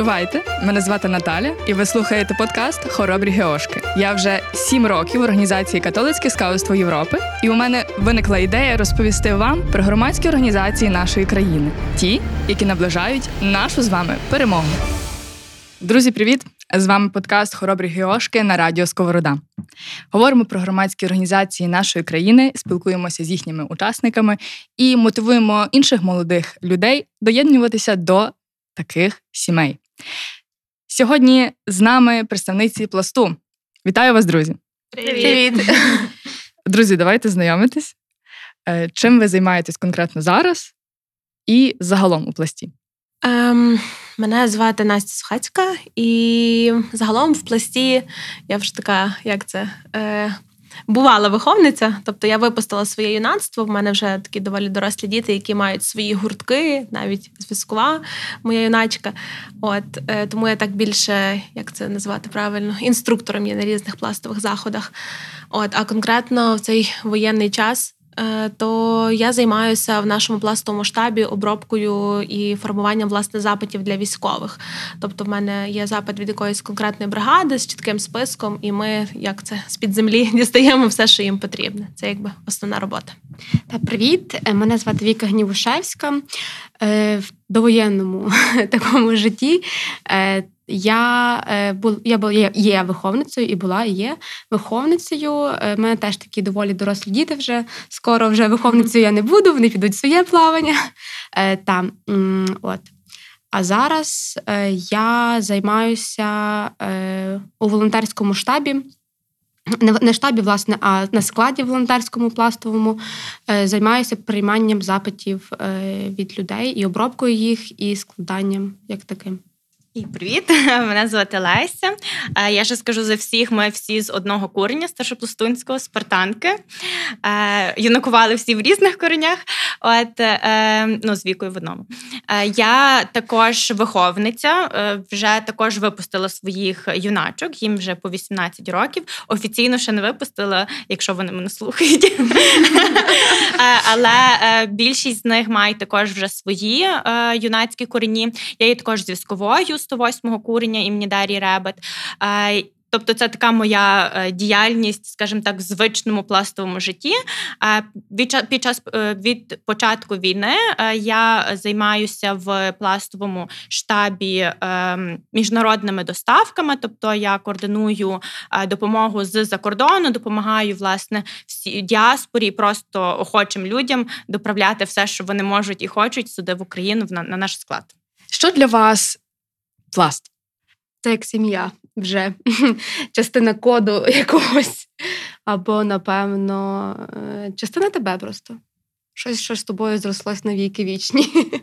Чувайте, мене звати Наталя, і ви слухаєте подкаст Хоробрі Геошки. Я вже сім років в організації Католицьке скаутство Європи, і у мене виникла ідея розповісти вам про громадські організації нашої країни, ті, які наближають нашу з вами перемогу. Друзі, привіт! З вами подкаст Хоробрі Геошки на радіо Сковорода. Говоримо про громадські організації нашої країни, спілкуємося з їхніми учасниками і мотивуємо інших молодих людей доєднуватися до таких сімей. Сьогодні з нами представниці пласту. Вітаю вас, друзі! Привіт! Друзі, давайте знайомитись. Е, чим ви займаєтесь конкретно зараз і загалом у пласті? Ем, Мене звати Настя Сухацька, і загалом в пласті я вже така, як це. Е, Бувала виховниця, тобто я випустила своє юнацтво. В мене вже такі доволі дорослі діти, які мають свої гуртки, навіть зв'язкова моя юначка. От е, тому я так більше, як це назвати правильно, інструктором є на різних пластових заходах. От, а конкретно в цей воєнний час то я займаюся в нашому пластовому штабі обробкою і формуванням власне запитів для військових. Тобто, в мене є запит від якоїсь конкретної бригади з чітким списком, і ми, як це з під землі, дістаємо все, що їм потрібно. Це якби основна робота. Та привіт, е, мене звати Віка Гнівушевська. Е, в довоєнному такому житті. Я е, я була є, виховницею і була і є виховницею. У е, мене теж такі доволі дорослі діти вже. Скоро вже виховницею я не буду, вони підуть в своє плавання. Е, там, от. А зараз я займаюся у волонтерському штабі. Не штабі, власне, а на складі волонтерському пластовому займаюся прийманням запитів від людей і обробкою їх, і складанням як таким. І привіт, мене звати Леся. Е, я ще скажу за всіх, ми всі з одного кореня, старшопластунського, спартанки. Е, юнакували всі в різних коренях, от, е, ну, з вікою в одному. Я також виховниця, вже також випустила своїх юначок, їм вже по 18 років. Офіційно ще не випустила, якщо вони мене слухають. Але більшість з них мають також вже свої юнацькі корені. Я є також зв'язковою. 98-го курення імені Дарії Ребет. Тобто це така моя е, діяльність, скажімо так, в звичному пластовому житті. Під час е, від початку війни е, я займаюся в пластовому штабі міжнародними доставками, тобто я координую допомогу з-за кордону, допомагаю власне всі діаспорі, просто охочим людям доправляти все, що вони можуть і хочуть сюди в Україну на наш склад. Що для вас пласт. Це як сім'я вже частина коду якогось. Або, напевно, е, частина тебе просто. Щось, що з тобою зрослось на віки вічні.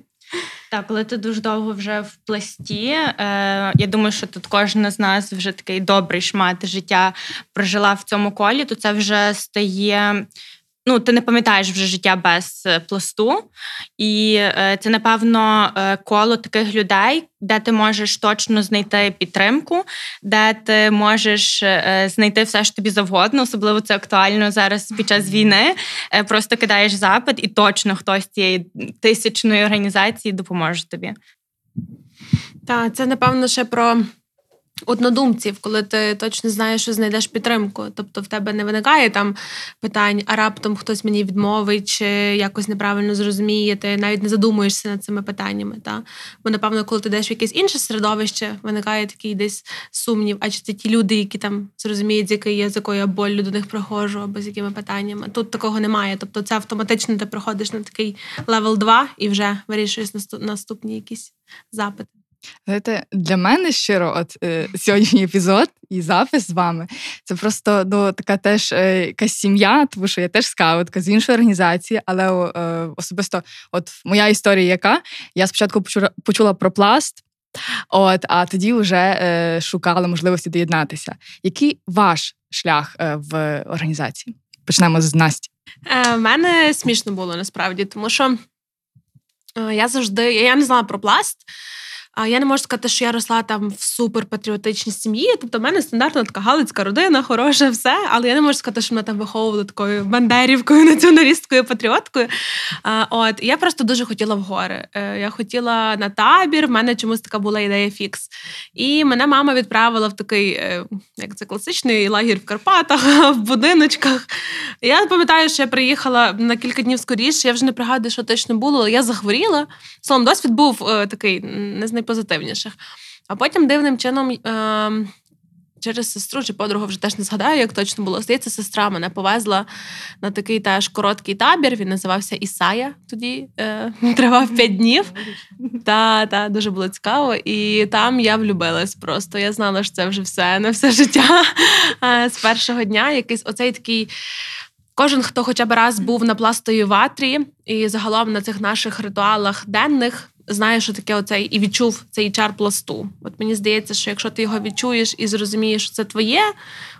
Так, коли ти дуже довго вже в пласті, е, я думаю, що тут кожна з нас вже такий добрий шмат життя прожила в цьому колі, то це вже стає ну, ти не пам'ятаєш вже життя без е, пласту, і е, це, напевно, е, коло таких людей, де ти можеш точно знайти підтримку, де ти можеш знайти все, що тобі завгодно, особливо це актуально зараз під час війни. Просто кидаєш запит, і точно хтось з цієї тисячної організації допоможе тобі. Так, це напевно ще про однодумців, коли ти точно знаєш, що знайдеш підтримку. Тобто в тебе не виникає там питань, а раптом хтось мені відмовить, чи якось неправильно зрозуміє, ти навіть не задумуєшся над цими питаннями. Та? Бо, напевно, коли ти йдеш в якесь інше середовище, виникає такий десь сумнів, а чи це ті люди, які там зрозуміють, з якої я з якою я болю до них приходжу, або з якими питаннями. Тут такого немає. Тобто, це автоматично ти приходиш на такий level 2 і вже вирішуєш наступні якісь запити. Знаєте, для мене щиро, от е, сьогоднішній епізод і запис з вами це просто ну, така теж е, якась сім'я, тому що я теж скаутка з іншої організації, але е, особисто, от моя історія, яка я спочатку почула, почула про пласт. От, а тоді вже е, шукали можливості доєднатися. Який ваш шлях е, в організації? Почнемо з Насті. У е, мене смішно було насправді, тому що е, я завжди я не знала про пласт. А я не можу сказати, що я росла там в суперпатріотичній сім'ї. Тобто, в мене стандартна така галицька родина, хороша, все. Але я не можу сказати, що мене там виховували такою бандерівкою, націоналісткою, патріоткою. От я просто дуже хотіла в гори. Е, Я хотіла на табір. В мене чомусь така була ідея фікс. І мене мама відправила в такий, е, як це класичний лагір в Карпатах, в будиночках. Я пам'ятаю, що я приїхала на кілька днів скоріше. Я вже не пригадую, що точно було. але Я захворіла. Словом, досвід був е, такий не з найпозитивніших. А потім дивним чином. Е, Через сестру чи подругу вже теж не згадаю, як точно було. Здається, сестра мене повезла на такий теж короткий табір. Він називався Ісая. Тоді е, тривав п'ять днів. Та, та, дуже було цікаво. І там я влюбилась просто. Я знала, що це вже все на все життя. Е, з першого дня якийсь оцей такий. Кожен, хто хоча б раз був на пластовій ватрі, і загалом на цих наших ритуалах денних знає, що таке оцей і відчув цей чар пласту. От мені здається, що якщо ти його відчуєш і зрозумієш, що це твоє,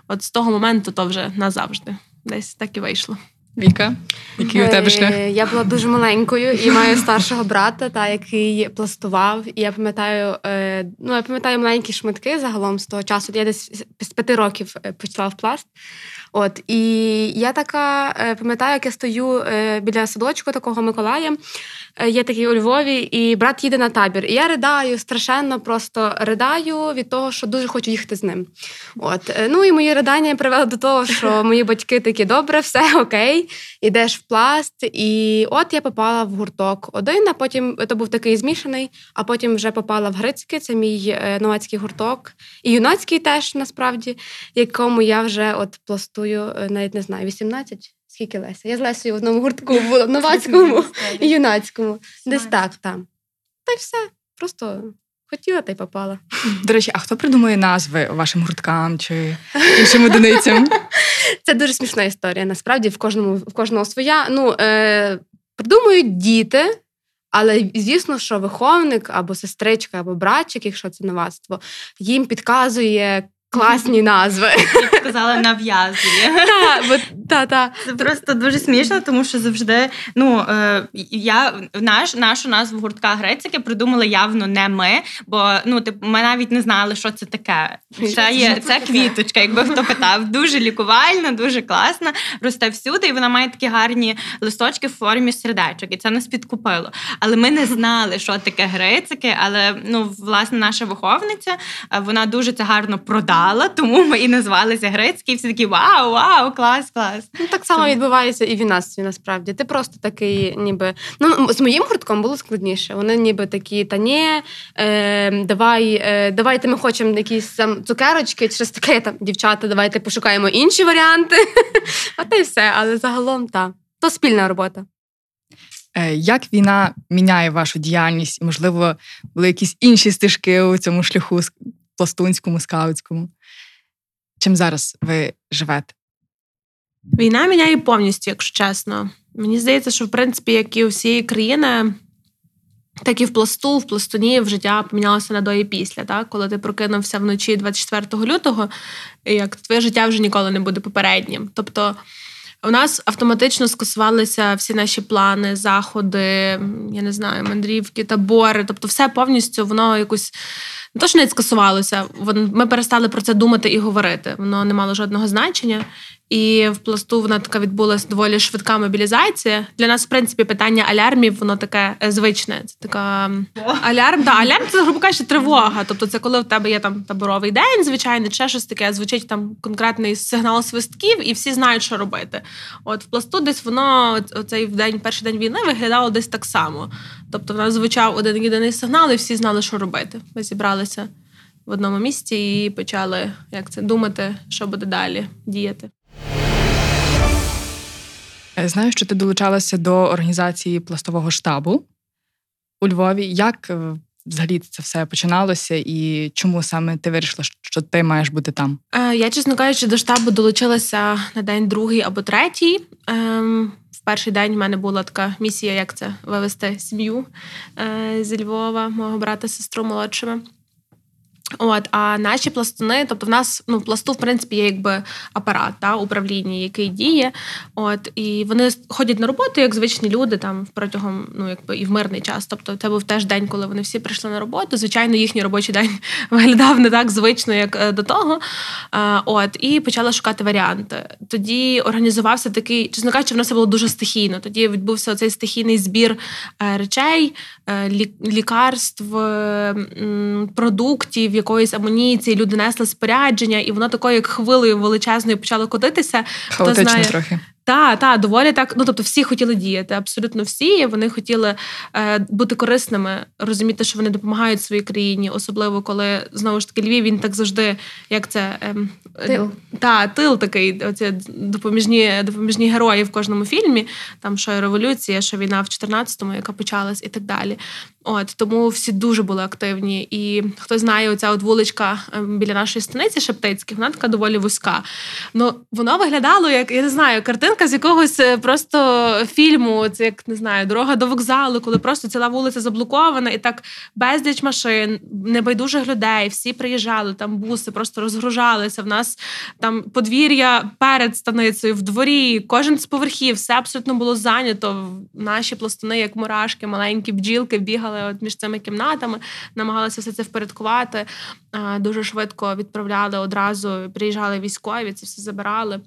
от з того моменту то вже назавжди. Десь так і вийшло. Віка, який у тебе шлях? Е, Я була дуже маленькою і маю старшого брата, та який пластував. І я пам'ятаю, е, ну я пам'ятаю маленькі шматки загалом з того часу. Я десь з п'яти років е, почала в пласт. От і я така е, пам'ятаю, як я стою е, біля садочку такого Миколая. Е, Є такий у Львові, і брат їде на табір. І я ридаю страшенно, просто ридаю від того, що дуже хочу їхати з ним. От ну і мої ридання привели до того, що мої батьки такі добре, все окей, ідеш в пласт. І от я попала в гурток один, а потім то був такий змішаний, а потім вже попала в Грицький, це мій новацький гурток, і юнацький теж насправді, якому я вже от пластую е, навіть не знаю, 18? Скільки Леся? Я з Лесею в одному гуртку була в новацькому і юнацькому. Десь так там. Та й все. Просто хотіла та й попала. До речі, а хто придумує назви вашим гурткам чи іншим одиницям? Це дуже смішна історія. Насправді в кожному в кожного своя. Ну е, придумують діти, але звісно, що виховник або сестричка, або братчик, якщо це новацтво, їм підказує. Класні назви. Як сказала, нав'язує. Та, та, та. Це просто дуже смішно, тому що завжди ну е, я наш нашу назву гуртка Грецики придумали явно не ми, бо ну типу, ми навіть не знали, що це таке. Це є це квіточка, якби хто питав. Дуже лікувальна, дуже класна, росте всюди, і вона має такі гарні листочки в формі сердечок, і це нас підкупило. Але ми не знали, що таке грецики. Але ну, власне, наша виховниця е, вона дуже це гарно продала, тому ми і назвалися грецькі, і всі такі вау, вау, клас, клас. Ну, так само відбувається і в юнацтві, насправді. Ти просто такий, ніби. Ну, з моїм гуртком було складніше. Вони ніби такі, та ні, е, давай, е, давайте ми хочемо якісь там цукерочки, через таке там, дівчата, давайте пошукаємо інші варіанти. А та й все. Але загалом так. То спільна робота. Е, Як війна міняє вашу діяльність? І, можливо, були якісь інші стежки у цьому шляху пластунському, скаутському? Чим зараз ви живете? Війна міняє повністю, якщо чесно. Мені здається, що в принципі, як і у всієї країни, так і в пласту, в пластуні в життя помінялося на до і після. Так? Коли ти прокинувся вночі 24 лютого, як твоє життя вже ніколи не буде попереднім. Тобто у нас автоматично скасувалися всі наші плани, заходи, я не знаю, мандрівки, табори. Тобто, все повністю воно якось не то, що не скасувалося. Ми перестали про це думати і говорити. Воно не мало жодного значення. І в пласту вона така відбулася доволі швидка мобілізація. Для нас, в принципі, питання алярмів, воно таке е, звичне. Це така алярм. Та алярм це грубо кажучи, тривога. Тобто, це коли в тебе є там таборовий день, звичайно, чи ще щось таке, звучить там конкретний сигнал свистків, і всі знають, що робити. От в пласту десь воно оцей в день, перший день війни виглядало десь так само. Тобто, в нас звучав один єдиний сигнал, і всі знали, що робити. Ми зібралися в одному місці і почали як це думати, що буде далі діяти. Е, Знаю, що ти долучалася до організації пластового штабу у Львові. Як е, взагалі це все починалося, і чому саме ти вирішила, що ти маєш бути там? Е, Я, чесно кажучи, до штабу долучилася на день другий або третій. Ем, В перший день в мене була така місія, як це вивезти сім'ю зі Львова, мого брата, сестру молодшими. От, а наші пластуни, тобто в нас ну, пласту, в принципі, є якби апарат та, управління, який діє. От, І вони ходять на роботу, як звичні люди, там протягом ну, якби і в мирний час. Тобто це був теж день, коли вони всі прийшли на роботу. Звичайно, їхній робочий день виглядав не так звично, як е, до того. От, І почала шукати варіанти. Тоді організувався такий, чесно кажучи, в нас було дуже стихійно. Тоді відбувся цей стихійний збір е, речей, е, лікарств, продуктів, якоїсь амуніції. Люди несли спорядження, і воно такою, як хвилею величезною почало котитися. Хаотично знає, трохи. Так, так, доволі так. Ну тобто, всі хотіли діяти, абсолютно всі. Вони хотіли е, бути корисними, розуміти, що вони допомагають своїй країні, особливо коли знову ж таки Львів він так завжди, як це е, тил. Та, тил такий, оці допоміжні допоміжні герої в кожному фільмі. Там що революція, що війна в 14-му, яка почалась, і так далі. От тому всі дуже були активні. І хто знає, оця от вуличка ем, біля нашої станиці Шептицьких, вона така доволі вузька. Ну воно виглядало як я не знаю, картинка з якогось е, просто фільму. Це як не знаю, дорога до вокзалу, коли просто ціла вулиця заблокована, і так безліч машин, небайдужих людей. Всі приїжджали, там буси просто розгружалися. В нас там подвір'я перед станицею, в дворі, кожен з поверхів, все абсолютно було зайнято. Наші пластуни, як мурашки, маленькі бджілки, бігали от між цими кімнатами, намагалися все це впорядкувати. Дуже швидко відправляли одразу, приїжджали військові, це все забирали.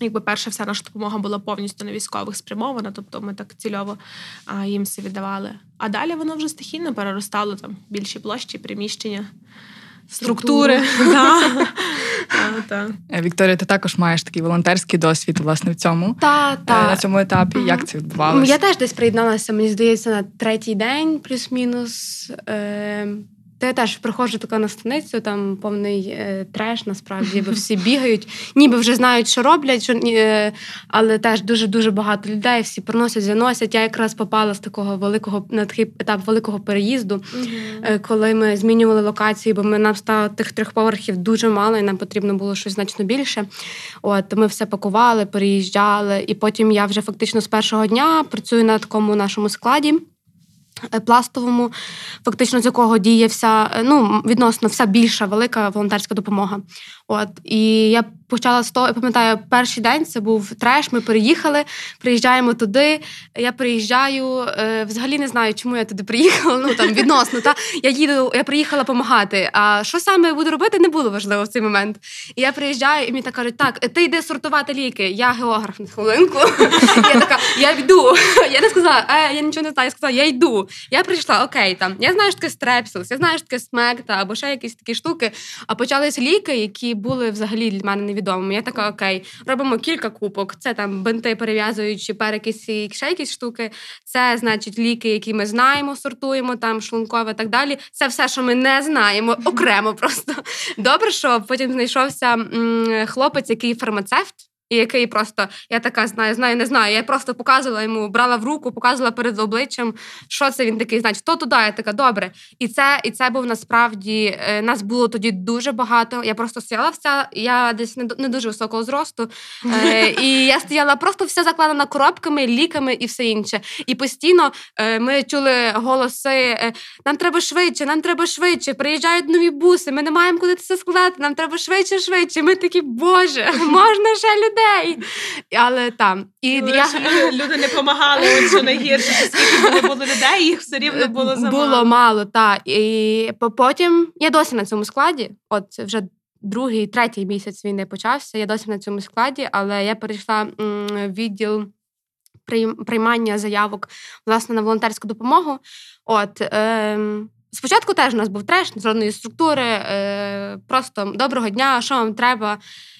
Якби перша вся наша допомога була повністю на військових спрямована, тобто ми так цільово а, їм все віддавали. А далі воно вже стихійно переростало там більші площі, приміщення структури. Е, Вікторія, ти також маєш такий волонтерський досвід власне в цьому. Е, на цьому етапі. Як це відбувалося? Я теж десь приєдналася, мені здається, на третій день, плюс-мінус. То я теж приходжу така на станицю, там повний е, треш, насправді, бо всі бігають, ніби вже знають, що роблять, що, е, але теж дуже-дуже багато людей, всі приносять, заносять. Я якраз попала з такого великого на такий етап великого переїзду, е, коли ми змінювали локації, бо ми нам стало тих трьох поверхів дуже мало, і нам потрібно було щось значно більше. От Ми все пакували, переїжджали, і потім я вже фактично з першого дня працюю на такому нашому складі. Е, пластовому, фактично з якого діє вся ну відносно вся більша велика волонтерська допомога. От і я почала з того, я пам'ятаю, перший день це був треш. Ми переїхали, приїжджаємо туди. Я приїжджаю, е, взагалі не знаю, чому я туди приїхала. Ну там відносно. Та я їду, я приїхала допомагати. А що саме буду робити, не було важливо в цей момент. І я приїжджаю, і мені так кажуть, так, ти йди сортувати ліки. Я географ на хвилинку. Я така, я йду. Я не сказала, е, я нічого не знаю. Я сказала, я йду. Я прийшла, окей, там я знаю, що таке стрепсилс, я знаю, що таке смекта або ще якісь такі штуки. А почались ліки, які були взагалі для мене невідомими. Я така, окей, робимо кілька купок. Це там бинти перев'язуючи перекисі, ще якісь штуки. Це значить ліки, які ми знаємо, сортуємо, там шлункове і так далі. Це все, що ми не знаємо, окремо просто. Добре, що потім знайшовся м- хлопець, який фармацевт. І який просто я така знаю, знаю, не знаю. Я просто показувала йому, брала в руку, показувала перед обличчям, що це він такий, значить, то туди, я така, добре. І це і це був насправді е, нас було тоді дуже багато. Я просто стояла вся, я десь не не дуже високого зросту. Е, І я стояла просто вся закладена коробками, ліками і все інше. І постійно е, ми чули голоси: нам треба швидше, нам треба швидше. Приїжджають нові буси, ми не маємо куди це складати, нам треба швидше, швидше. Ми такі, боже, можна ще людей людей. Але там і ну, я... люди не допомагали, що найгірше, скільки не було людей, їх все рівно було замало. Було мало, так. І потім я досі на цьому складі. От вже другий, третій місяць війни почався. Я досі на цьому складі, але я перейшла в відділ. Приймання заявок власне на волонтерську допомогу. От е, спочатку теж у нас був треш жодної структури. Е, Просто доброго дня, що вам треба?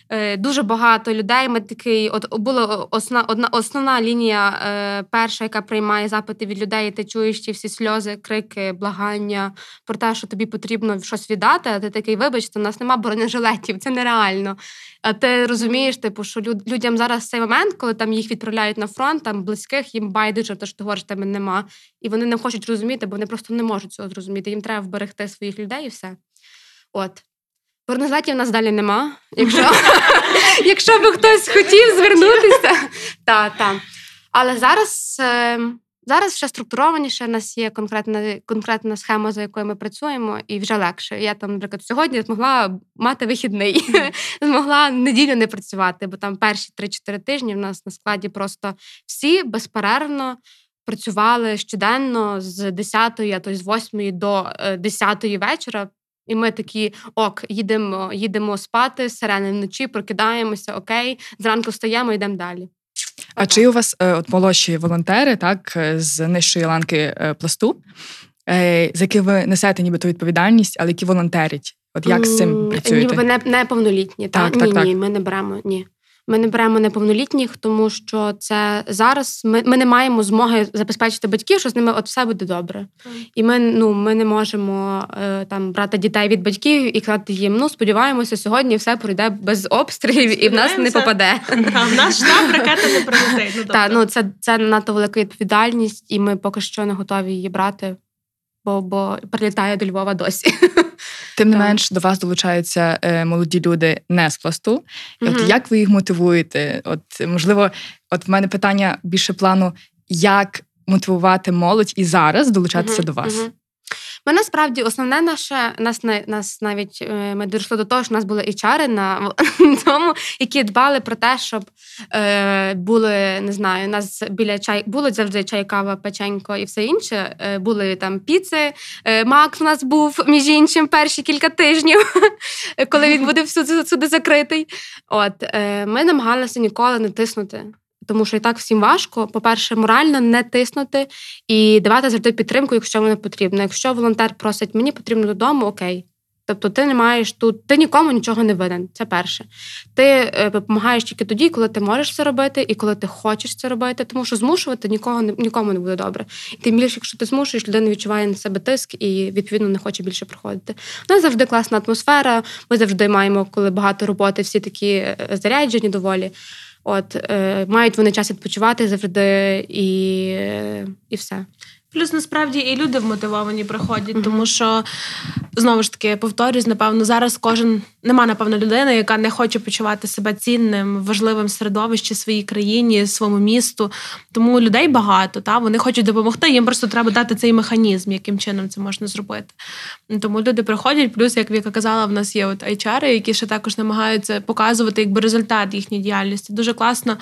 Е, дуже багато людей. Ми такий, от була основна одна основна лінія, е, перша, яка приймає запити від людей. і Ти чуєш ті всі сльози, крики, благання про те, що тобі потрібно щось віддати. А ти такий, вибачте, у нас нема бронежилетів, це нереально. А ти розумієш, типу, що люд, людям зараз цей момент, коли там їх відправляють на фронт, там близьких їм байдуже, то що ти говориш, тебе нема, і вони не хочуть розуміти, бо вони просто не можуть цього зрозуміти. Їм треба вберегти своїх людей і все. От. Порнозлетів в нас далі нема. Якщо якщо би хтось хотів звернутися, та, та. Але зараз е, Зараз ще структурованіше, у нас є конкретна конкретна схема, за якою ми працюємо, і вже легше. Я там, наприклад, сьогодні змогла мати вихідний, змогла неділю не працювати, бо там перші 3-4 тижні в нас на складі просто всі безперервно працювали щоденно з 10, а то з 8 до 10 е, вечора. І ми такі ок, їдемо, їдемо спати, сирени вночі, прокидаємося, окей, зранку встаємо, йдемо далі. А чи у вас е, от молодші волонтери, так, е, з нижчої ланки е, пласту, за які ви несете нібито відповідальність, але які волонтерять? От як з цим працюєте? Ніби не, неповнолітні, так? так? Ні, так, ні, ми не беремо, ні. Ми не беремо неповнолітніх, тому що це зараз ми ми не маємо змоги забезпечити батьків, що з ними от все буде добре. І ми ну ми не можемо е, там брати дітей від батьків і казати їм: ну сподіваємося, сьогодні все пройде без обстрілів і в нас не попаде. В наш штаб ракета не прилетить. Ну, Так, ну це це надто велика відповідальність, і ми поки що не готові її брати, бо бо прилітає до Львова досі. Тим не менш, до вас долучаються е, молоді люди не з пласту. І От як ви їх мотивуєте? От можливо, от в мене питання більше плану, як мотивувати молодь і зараз долучатися до вас. Ми насправді основне наше нас нас навіть е, ми дійшли до того, що в нас були HR на тому, які дбали про те, щоб е, були не знаю, у нас біля чай було завжди чай, кава, печенько і все інше. Е, були там піци. Е, Макс у нас був між іншим перші кілька тижнів, коли він буде всюди закритий. От е, ми намагалися ніколи не тиснути тому що і так всім важко. По-перше, морально не тиснути і давати завжди підтримку, якщо воно потрібно. Якщо волонтер просить, мені потрібно додому, окей. Тобто ти не маєш тут, ти нікому нічого не винен. Це перше. Ти е, допомагаєш тільки тоді, коли ти можеш це робити, і коли ти хочеш це робити, тому що змушувати нікого не нікому не буде добре. І тим більше, якщо ти змушуєш, людина відчуває на себе тиск і відповідно не хоче більше проходити. У нас завжди класна атмосфера. Ми завжди маємо, коли багато роботи, всі такі е, заряджені доволі. От е, мають вони час відпочивати завжди і, і все. Плюс насправді і люди вмотивовані приходять, тому що знову ж таки повторюсь, напевно, зараз кожен нема, напевно, людини, яка не хоче почувати себе цінним, важливим середовищі своїй країні, своєму місту. Тому людей багато, та вони хочуть допомогти. Їм просто треба дати цей механізм, яким чином це можна зробити. Тому люди приходять. Плюс, як Віка казала, в нас є от HR, які ще також намагаються показувати якби результат їхньої діяльності. Дуже класно.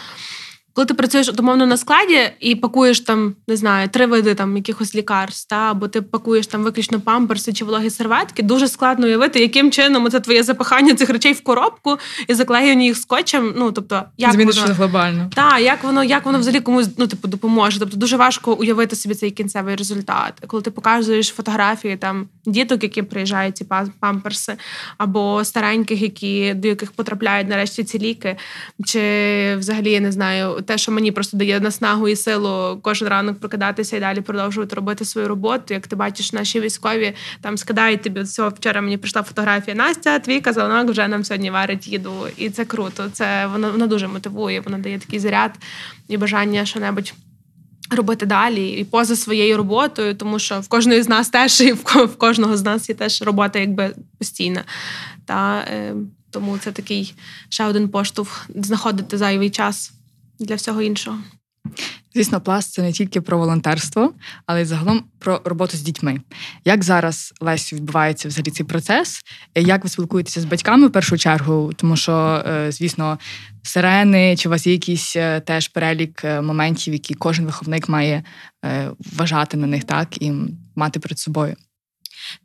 Коли ти працюєш умовно на складі і пакуєш там, не знаю, три види там якихось лікарств, та, або ти пакуєш там виключно памперси чи вологі серветки, дуже складно уявити, яким чином це твоє запихання цих речей в коробку і заклеювання їх скотчем. Ну тобто, як Зміниш воно глобально. Так, як воно, як воно взагалі комусь ну, типу, допоможе. Тобто дуже важко уявити собі цей кінцевий результат. Коли ти показуєш фотографії там діток, які приїжджають ці памперси, або стареньких, які до яких потрапляють нарешті ці ліки, чи взагалі я не знаю те, що мені просто дає наснагу і силу кожен ранок прокидатися і далі продовжувати робити свою роботу. Як ти бачиш, наші військові там скидають тобі цього. Вчора мені прийшла фотографія Настя, твій казанок вже нам сьогодні варить їду. І це круто. Це воно воно дуже мотивує. Воно дає такий заряд і бажання що небудь. Робити далі і поза своєю роботою, тому що в кожної з нас теж і в кожного з нас є теж робота, якби постійна. Та е, тому це такий ще один поштовх знаходити зайвий час для всього іншого. Звісно, пласт це не тільки про волонтерство, але й загалом про роботу з дітьми. Як зараз Лесю відбувається взагалі цей процес? Як ви спілкуєтеся з батьками в першу чергу? Тому що, е, звісно, сирени чи у вас є якийсь е, теж перелік е, моментів, які кожен виховник має вважати на них, так і мати перед собою?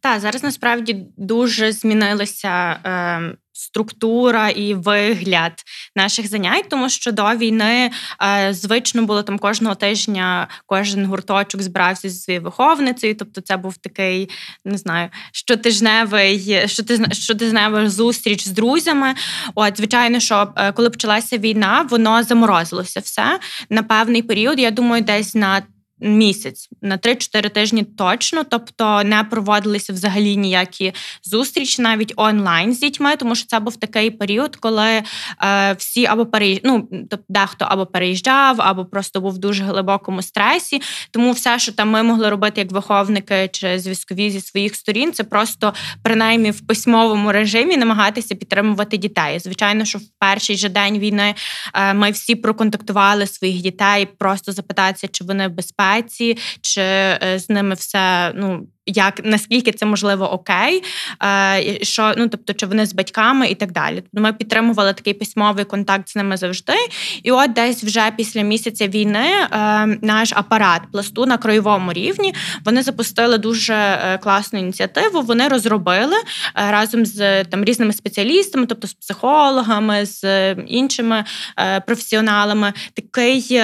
Так, зараз насправді дуже змінилася е, структура і вигляд наших занять, тому що до війни е, звично було там кожного тижня кожен гурточок збирався зі своєю виховницею. Тобто, це був такий, не знаю, щотижневий, щотижнева зустріч з друзями. От, звичайно, що е, коли почалася війна, воно заморозилося все на певний період. Я думаю, десь на місяць на 3-4 тижні точно, тобто не проводилися взагалі ніякі зустрічі, навіть онлайн з дітьми, тому що це був такий період, коли е, всі або переїж... ну, тобто дехто або переїжджав, або просто був в дуже глибокому стресі. Тому все, що там ми могли робити як виховники чи зв'язкові зі своїх сторін, це просто принаймні в письмовому режимі намагатися підтримувати дітей. Звичайно, що в перший же день війни е, ми всі проконтактували своїх дітей, просто запитатися, чи вони безпечні безпеці, чи е, з ними все ну як наскільки це можливо окей, е, що ну тобто, чи вони з батьками і так далі. Тобто ми підтримували такий письмовий контакт з ними завжди. І от десь вже після місяця війни е, наш апарат пласту на краєвому рівні вони запустили дуже е, класну ініціативу. Вони розробили разом з там різними спеціалістами, тобто з психологами, з іншими професіоналами, такий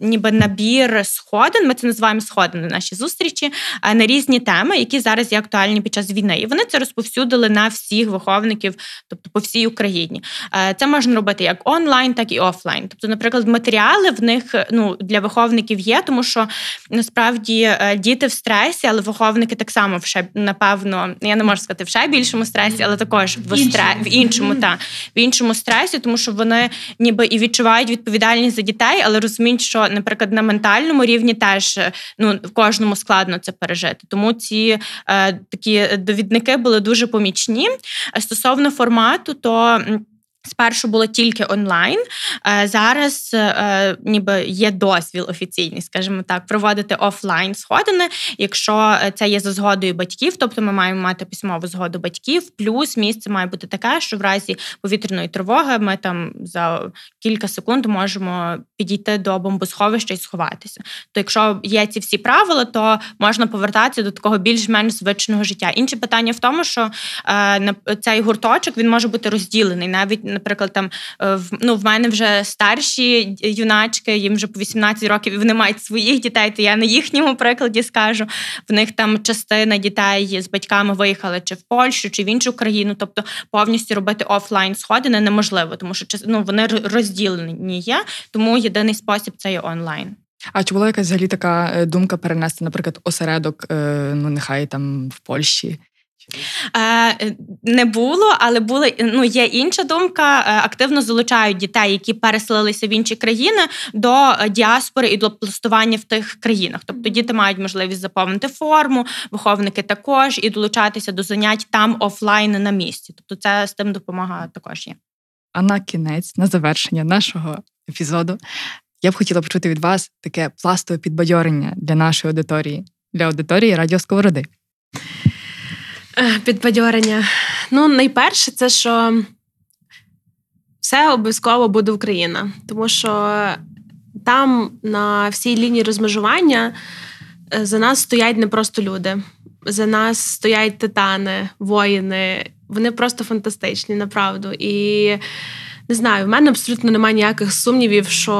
ніби набір сходин. Ми це називаємо сходини наші зустрічі на різні теми теми, які зараз є актуальні під час війни, і вони це розповсюдили на всіх виховників, тобто по всій Україні. Е, це можна робити як онлайн, так і офлайн. Тобто, наприклад, матеріали в них ну для виховників є, тому що насправді е, діти в стресі, але виховники так само в ще напевно, я не можу сказати в ще більшому стресі, але також в стре... в іншому та в іншому стресі, тому що вони ніби і відчувають відповідальність за дітей, але розуміють, що, наприклад, на ментальному рівні теж ну в кожному складно це пережити. Тому ці е, такі довідники були дуже помічні. Стосовно формату, то Спершу було тільки онлайн. Е, зараз е, ніби є дозвіл офіційний, скажімо так, проводити офлайн сходини, якщо це є за згодою батьків, тобто ми маємо мати письмову згоду батьків. Плюс місце має бути таке, що в разі повітряної тривоги ми там за кілька секунд можемо підійти до бомбосховища і сховатися. То якщо є ці всі правила, то можна повертатися до такого більш-менш звичного життя. Інше питання в тому, що е, цей гурточок він може бути розділений навіть наприклад, там е, ну, в мене вже старші юначки, їм вже по 18 років і вони мають своїх дітей, то я на їхньому прикладі скажу. В них там частина дітей з батьками виїхали чи в Польщу, чи в іншу країну. Тобто повністю робити офлайн сходини неможливо, тому що ну, вони розділені є. Тому єдиний спосіб це є онлайн. А чи була якась взагалі така е, думка перенести, наприклад, осередок, е, ну нехай там в Польщі не було, але були ну є інша думка. Е, активно залучають дітей, які переселилися в інші країни до діаспори і до пластування в тих країнах. Тобто діти мають можливість заповнити форму, виховники також і долучатися до занять там офлайн на місці. Тобто, це з тим допомагає також є. А на кінець, на завершення нашого епізоду, я б хотіла почути від вас таке пластове підбадьорення для нашої аудиторії, для аудиторії Радіо Сковороди. Е, підбадьорення. Ну, найперше, це що все обов'язково буде Україна, тому що там на всій лінії розмежування е, за нас стоять не просто люди, за нас стоять титани, воїни. Вони просто фантастичні, направду. І не знаю, в мене абсолютно немає ніяких сумнівів, що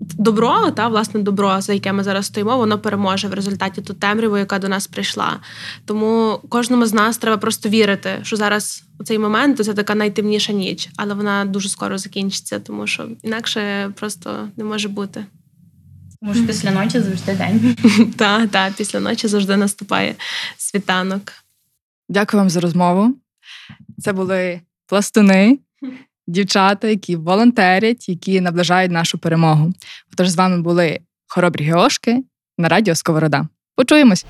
добро, та власне добро, за яке ми зараз стоїмо, воно переможе в результаті ту темряву, яка до нас прийшла. Тому кожному з нас треба просто вірити, що зараз у цей момент це така найтемніша ніч, але вона дуже скоро закінчиться, тому що інакше просто не може бути. Може, після ночі завжди день. Так, так, після ночі завжди наступає світанок. Дякую вам за розмову. Це були пластуни дівчата, які волонтерять, які наближають нашу перемогу. Отож, з вами були хоробрі геошки на радіо Сковорода. Почуємось!